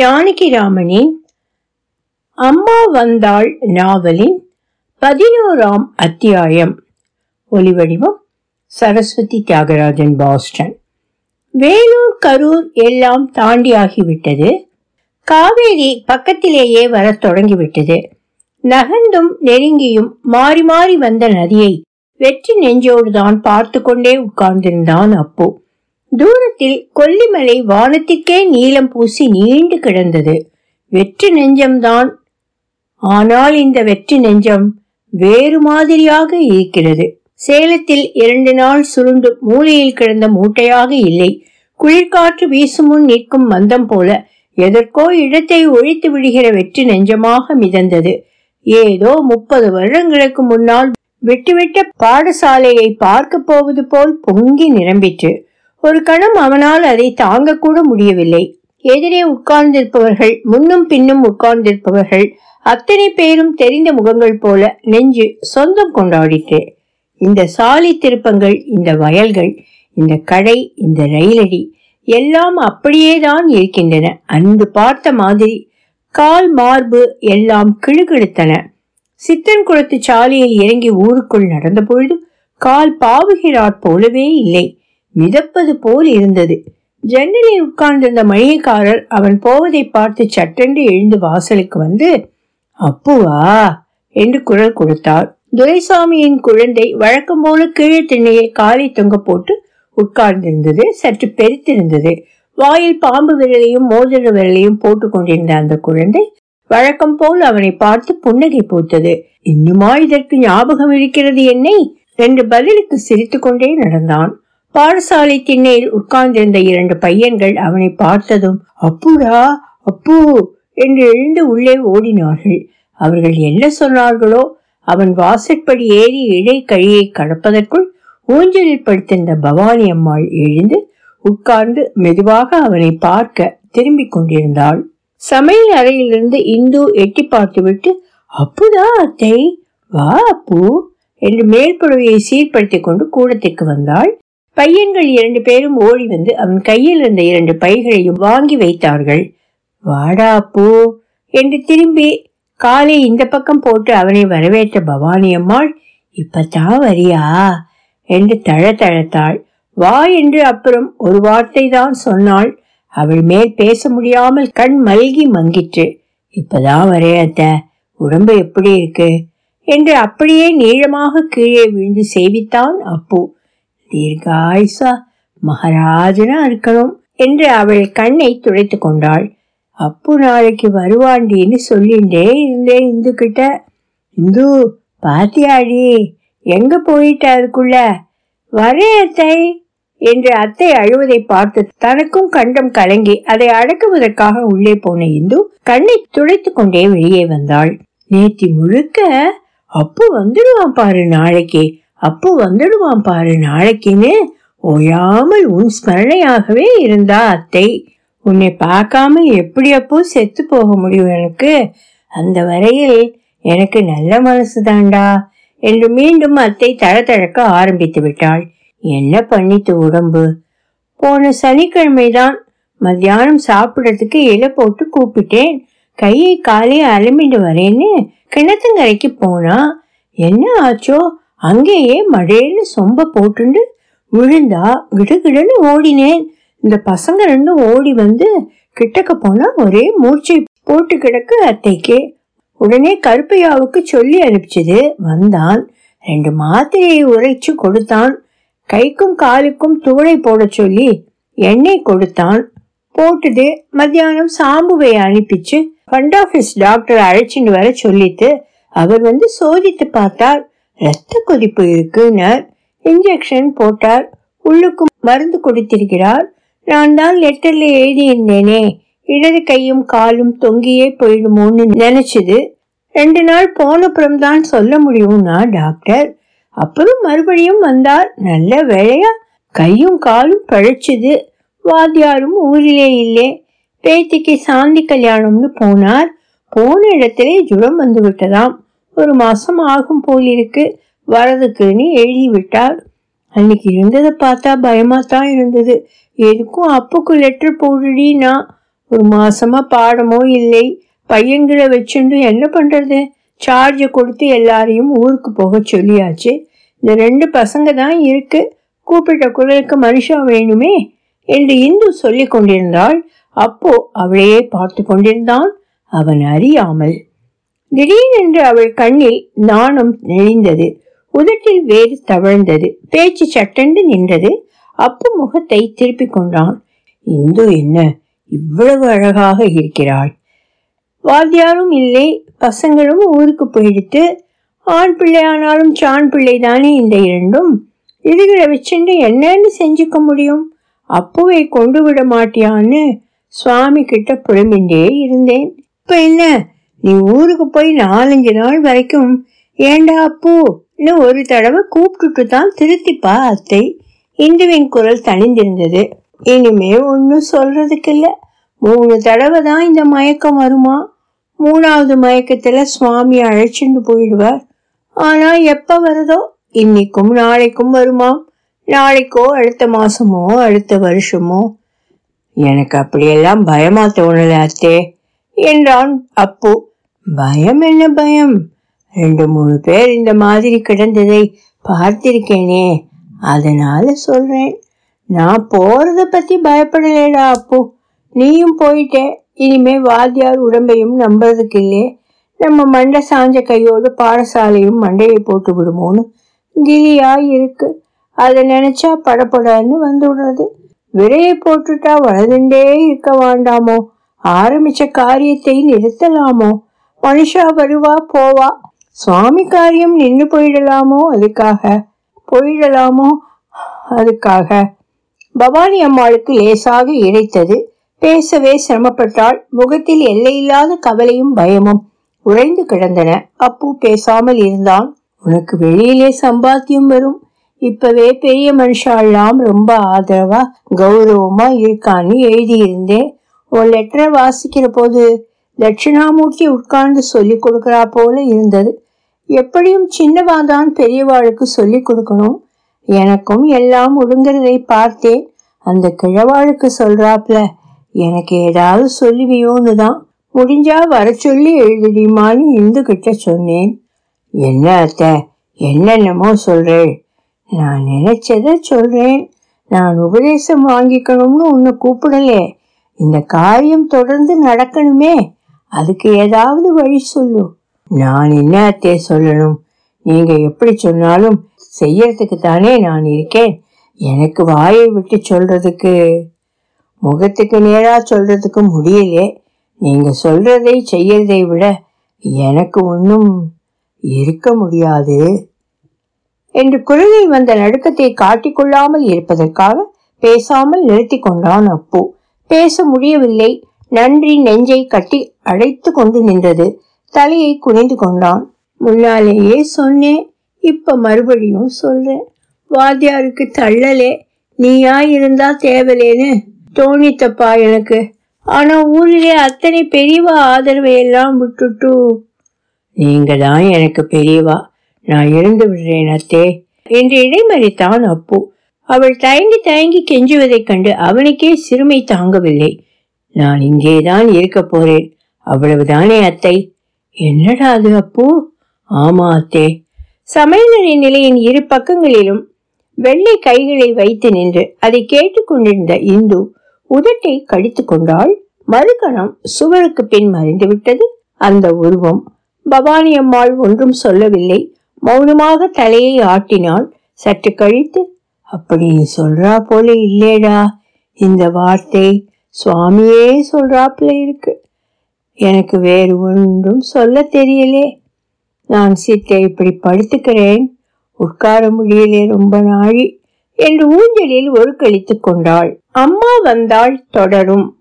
ஜானகிராமனின் அம்மா வந்தாள் நாவலின் பதினோராம் அத்தியாயம். ஒலிவடிவம் சரஸ்வதி தியாகராஜன் பாஸ்டன். வேலூர் கரூர் எல்லாம் தாண்டியாகிவிட்டது. காவேரி பக்கத்திலேயே வரத் தொடங்கிவிட்டது. நகர்ந்தும் நெருங்கியும் மாறி மாறி வந்த நதியை வெற்றி நெஞ்சோடுதான் பார்த்து கொண்டே உட்கார்ந்திருந்தான் அப்போ. தூரத்தில் கொல்லிமலை வானத்திற்கே நீலம் பூசி நீண்டு கிடந்தது. வெற்றி நெஞ்சம்தான். ஆனால் இந்த வெற்றி நெஞ்சம் வேறு மாதிரியாக இருக்கிறது. சேலத்தில் இரண்டு நாள் சுருண்டு மூலையில் கிடந்த மூட்டையாக இல்லை. குளிர்காற்று வீசும் முன் நிற்கும் மந்தம் போல எதற்கோ இடத்தை ஒழித்து விடுகிற வெற்றி நெஞ்சமாக மிதந்தது. ஏதோ முப்பது வருடங்களுக்கு முன்னால் விட்டுவிட்ட பாடசாலையை பார்க்க போவது போல் பொங்கி நிரம்பிற்று. ஒரு கணம் அவனால் அதை தாங்கக்கூட முடியவில்லை. எதிரே உட்கார்ந்திருப்பவர்கள் முன்னும் பின்னும் உட்கார்ந்திருப்பவர்கள் அத்தனை பேரும் தெரிந்த முகங்கள் போல நெஞ்சு சொந்தம் கொண்டாடிற்று. இந்த சாலை திருப்பங்கள் இந்த வயல்கள் இந்த கடை இந்த ரயிலடி எல்லாம் அப்படியேதான் இருக்கின்றன. அன்று பார்த்த மாதிரி கால் மார்பு எல்லாம் கிழுகிழுத்தன. சித்தன் குளத்து சாலையில் இறங்கி ஊருக்குள் நடந்த பொழுது கால் பாவுகிறாற் போலவே இல்லை. மிதப்பது போல் இருந்தது. ஜன்னலில் உட்கார்ந்திருந்த மளிகைக்காரர் அவன் போவதை பார்த்து சட்டென்று எழுந்து வாசலுக்கு வந்து அப்புவா என்று குரல் கொடுத்தார் துரைசாமியின் குழந்தை வழக்கம் போல கீழே திண்ணையில் காலை தொங்க போட்டு உட்கார்ந்திருந்தது சற்று பெருத்திருந்தது. வாயில் பாம்பு விரலையும் மோதிர விரலையும் போட்டுக் கொண்டிருந்த அந்த குழந்தை வழக்கம் போல் அவனை பார்த்து புன்னகை பூத்தது. இன்னுமா இதற்கு ஞாபகம் இருக்கிறது என்னை? என்று பதிலுக்கு சிரித்துக்கொண்டே நடந்தான். பாடசாலை திண்ணையில் உட்கார்ந்திருந்த இரண்டு பையன்கள் அவனை பார்த்ததும் அப்புடா அப்பு என்று எழுந்து உள்ளே ஓடினார்கள். அவர்கள் என்ன சொன்னார்களோ அவன் வாசற்படி ஏறி இடை கழியை கடப்பதற்குள் ஊஞ்சலில் படுத்திருந்த பவானி அம்மாள் எழுந்து உட்கார்ந்து மெதுவாக அவனை பார்க்க திரும்பிக் கொண்டிருந்தாள். சமையல் அறையிலிருந்து இந்து எட்டி பார்த்துவிட்டு அப்புடா அத்தை வா அப்பு என்று மேல்புடவையை சீர்படுத்திக் கொண்டு கூடத்திற்கு வந்தாள். பையன்கள் இரண்டு பேரும் ஓடி வந்து அவன் கையில் இருந்த இரண்டு பைகளையும் வாங்கி வைத்தார்கள். வாடா பூ என்று திரும்பி காலை இந்த பக்கம் போட்டு அவனை வரவேற்ற பவானி அம்மாள் இப்பத்தான் வரியா? என்று தழ தழத்தாள். வா என்று அப்புறம் ஒரு வார்த்தை தான் சொன்னாள். அவள் மேல் பேச முடியாமல் கண் மல்கி மங்கிற்று. இப்பதான் வரையாத்த உடம்பு எப்படி இருக்கு? என்று அப்படியே நீளமாக கீழே விழுந்து சேவித்தான் அப்பு. தீர்காயுசா மகாராஜனா இருக்கணும் என்று அவள் கண்ணை துடைத்து கொண்டாள். அப்பு நாளைக்கு வருவாண்டின்னு சொல்லிண்டே இருந்தேன் இந்து கிட்ட இந்து பாத்தியாடி எங்க போயிட்ட அதுக்குள்ள? வரே அத்தை என்று அத்தை அழுவதை பார்த்து தனக்கும் கண்டம் கலங்கி அதை அடக்குவதற்காக உள்ளே போன இந்து கண்ணை துடைத்து கொண்டே வெளியே வந்தாள். நேத்தி முழுக்க அப்பு வந்துடுவான் பாரு நாளைக்கு. அப்போ வந்துடுவான் பாரு நாளைக்குன்னு ஓயாமல் உன் ஸ்மரணையாகவே இருந்தா அத்தை. உன்னை பார்க்காம எப்படி அப்போ செத்து போக முடியும் எனக்கு? அந்த வரையில் எனக்கு நல்ல மனசு தாண்டா என்று மீண்டும் அத்தை தழத்தழக்க ஆரம்பித்து விட்டாள். என்ன பண்ணித்து உடம்பு? போன சனிக்கிழமைதான் மத்தியானம் சாப்பிடறதுக்கு இலை போட்டு கூப்பிட்டேன். கையை காலையை அலம்பிட்டு வரேன்னு கிணத்துங்கரைக்கு போனா என்ன ஆச்சோ? அங்கேயே மழைன்னு சொம்ப போட்டுண்டு விழுந்தா கிடுகிடுன்னு ஓடினேன். இந்த பசங்க ரெண்டும் ஓடி வந்து கிட்டக்க போனா ஒரே மூர்ச்சை போட்டு கிடக்கு அத்தைக்கு. உடனே கருப்பையாவுக்கு சொல்லி அனுப்பிச்சது வந்தான். ரெண்டு மாத்திரையை உரைச்சு கொடுத்தான். கைக்கும் காலுக்கும் தூளை போட சொல்லி எண்ணெய் கொடுத்தான். போட்டுது மத்தியானம் சாம்புவை அனுப்பிச்சு ஃபண்ட் ஆஃபீஸ் டாக்டர் அழைச்சிட்டு வர சொல்லிட்டு அவர் வந்து சோதித்து பார்த்தார். ரத்த கொதிப்பு இருக்குன்னார் இன்ஜெக்ஷன் போட்டார் உள்ளுக்கும் மருந்து கொடுத்திருக்கிறார். நான் தான் லெட்டர்ல எழுதியிருந்தேனே. இடது கையும் காலும் தொங்கியே போயிடுமோன்னு நினைச்சது. ரெண்டு நாள் போனப்புறம் தான் சொல்ல முடியும்னா டாக்டர். அப்புறம் மறுபடியும் வந்தார் நல்ல வேலையா கையும் காலும் பழைச்சது. வாத்தியாரும் ஊரிலே இல்லை. பேத்திக்கு சாந்தி கல்யாணம்னு போனார். போன இடத்திலே ஜுரம் வந்து விட்டதாம் ஒரு மாசம் ஆகும் போலிருக்கு வரதுக்குன்னு எழுதி விட்டார் அன்னைக்கு இருந்ததை பார்த்தா பயமா தான் இருந்தது. எதுக்கும் அப்புக்கு லெட்டர் போடுடினா ஒரு மாசமா பாடமோ இல்லை. பையன்களை வச்சுண்டு என்ன பண்றது? சார்ஜை கொடுத்து எல்லாரையும் ஊருக்கு போக சொல்லியாச்சு. இந்த ரெண்டு பசங்க தான் இருக்கு. கூப்பிட்ட குரலுக்கு மனுஷா வேணுமே என்று இந்து சொல்லி கொண்டிருந்தாள். அப்போ அவளையே பார்த்து கொண்டிருந்தான். அவன் அறியாமல். திடீரென்று அவள் கண்ணில் நாணம் நெளிந்தது. உதட்டில் வேறு தவழ்ந்தது. பேச்சு சட்டென்று நின்றது. அப்பு முகத்தை திருப்பிக் கொண்டான். இந்து என்ன? இவ்வளவு அழகாக இருக்கிறாள். வாத்தியாரும் இல்லை. பசங்களும் ஊருக்கு போயிடுத்து ஆண் பிள்ளையானாலும் சான் பிள்ளை தானே இந்த இரண்டும்? இதுகளை வச்சுட்டு என்னன்னு செஞ்சுக்க முடியும்? அப்புவை கொண்டு விட மாட்டியான்னு சுவாமி கிட்ட புலம்பின்றே இருந்தேன். இப்ப என்ன? நீ ஊருக்கு போய் நாலஞ்சு நாள் வரைக்கும் ஏண்டா அப்பூன்னு ஒரு தடவை கூப்பிட்டுட்டு தான் திருத்திப்பா அத்தை இந்துவின் குரல் தனிந்திருந்தது இனிமே ஒன்றும் சொல்றதுக்கு மூணு தடவை தான் இந்த மயக்கம் வருமா? மூணாவது மயக்கத்தில் சுவாமி அழைச்சிட்டு போயிடுவார். ஆனால் எப்போ வருதோ? இன்னைக்கும் நாளைக்கும் வருமா? நாளைக்கோ அடுத்த மாசமோ அடுத்த வருஷமோ? எனக்கு அப்படியெல்லாம் பயமா தோணல அத்தே என்றான் அப்பு. பயம் என்ன பயம்? ரெண்டு மூணு பேர் இந்த மாதிரி கிடந்ததை பார்த்திருக்கேனே. அதனால சொல்றேன். நான் போறத பத்தி பயப்படலேடா அப்போ. நீயும் போயிட்டே. இனிமே வாத்தியார் உடம்பையும் நம்புறதுக்கு இல்லையே நம்ம மண்டை சாஞ்ச கையோடு பாடசாலையும் மண்டையை போட்டு விடுமோன்னு கிளியா இருக்கு. அதை நினைச்சா படப்படன்னு வந்துடுறது. விரையை போட்டுட்டா வளர்ந்துட்டே இருக்க வேண்டாமோ? ஆரம்பிச்ச காரியத்தை நிறுத்தலாமோ? மனுஷா வருவா போவா. சுவாமி காரியம் நின்று போயிடலாமோ அதுக்காக? போயிடலாமோ அதுக்காக? பவானி அம்மாளுக்கு லேசாக இறைத்தது பேசவே சிரமப்பட்டால் முகத்தில் எல்லையில்லாத கவலையும் பயமும் உழைந்து கிடந்தன. அப்பு பேசாமல் இருந்தான். உனக்கு வெளியிலே சம்பாத்தியம் வரும். இப்பவே பெரிய மனுஷாலாம் ரொம்ப ஆதரவா கௌரவமா இருக்கான்னு எழுதியிருந்தேன். உன் லெட்டரை வாசிக்கிற போது தட்சிணாமூர்த்தி உட்கார்ந்து சொல்லி கொடுக்கறா போல இருந்தது. எப்படியும் சின்னவாதான் பெரியவாளுக்கு சொல்லி கொடுக்கணும். எனக்கும் எல்லாம் ஒழுங்கிறதை பார்த்தேன் அந்த கிழவாளுக்கு சொல்றாப்ல எனக்கு ஏதாவது சொல்லுவியோன்னு தான் முடிஞ்சா வர சொல்லி எழுதுடிமான்னு இந்து கிட்ட சொன்னேன். என்ன அத்தை? என்னென்னமோ சொல்றேன் நான் நினைச்சத சொல்றேன். நான் உபதேசம் வாங்கிக்கணும்னு உன்னை கூப்பிடலே. இந்த காரியம் தொடர்ந்து நடக்கணுமே. அதுக்கு ஏதாவது வழி சொல்லு. நான் என்ன அத்தே சொல்லணும்? நீங்க எப்படி சொன்னாலும் செய்யறதுக்கு தானே நான் இருக்கேன். எனக்கு வாயை விட்டு சொல்றதுக்கு முகத்துக்கு நேரா சொல்றதுக்கு முடியலே. நீங்க சொல்றதை செய்யறதை விட எனக்கு ஒன்றும் இருக்க முடியாது. என்று குரலில் வந்த நடுக்கத்தை காட்டிக்கொள்ளாமல் இருப்பதற்காக பேசாமல் நிறுத்தி கொண்டான் அப்பு. பேச முடியவில்லை. நன்றி நெஞ்சை கட்டி அடைத்து கொண்டு நின்றது. தலையை குனிந்து கொண்டான். முன்னாலேயே சொன்னேன் இப்ப மறுபடியும் சொல்றேன் வாத்தியாருக்கு தள்ளலே நீயா இருந்தா தேவலேன்னு தோணித்தப்பா எனக்கு. ஆனா ஊரிலே அத்தனை பெரியவா ஆதரவை எல்லாம் விட்டுட்டு. நீங்க தான் எனக்கு பெரியவா நான் இருந்து விடுறேன் அத்தே என்று இடைமறித்தான் அப்பு. அவள் தயங்கி தயங்கி கெஞ்சுவதைக் கண்டு அவனுக்கே சிறுமை தாங்கவில்லை. நான் இங்கேதான் இருக்க போறேன். அவ்வளவுதானே அத்தை? என்னடா அது அப்போ? ஆமா அத்தே. சமையலறை நிலையின் இரு பக்கங்களிலும் வெள்ளை கைகளை வைத்து நின்று அதை கேட்டுக்கொண்டிருந்த இந்து உதட்டை கடித்து கொண்டாள். மறுகணம் சுவருக்கு பின் மறைந்து விட்டது. அந்த உருவம் பவானி அம்மாள் ஒன்றும் சொல்லவில்லை. மௌனமாக தலையை ஆட்டினாள். சற்று கழித்து அப்படி நீ சொல்றா போல இல்லேடா இந்த வார்த்தை சுவாமியே சொல்றாப்புல இருக்கு. எனக்கு வேறு ஒன்றும் சொல்ல தெரியலே. நான் சித்தை இப்படி படுத்துக்கிறேன். உட்கார முடியலே ரொம்ப நாழி. என்று ஊஞ்சலில் ஒரு கழித்துக் கொண்டாள். அம்மா வந்தாள் தொடரும்.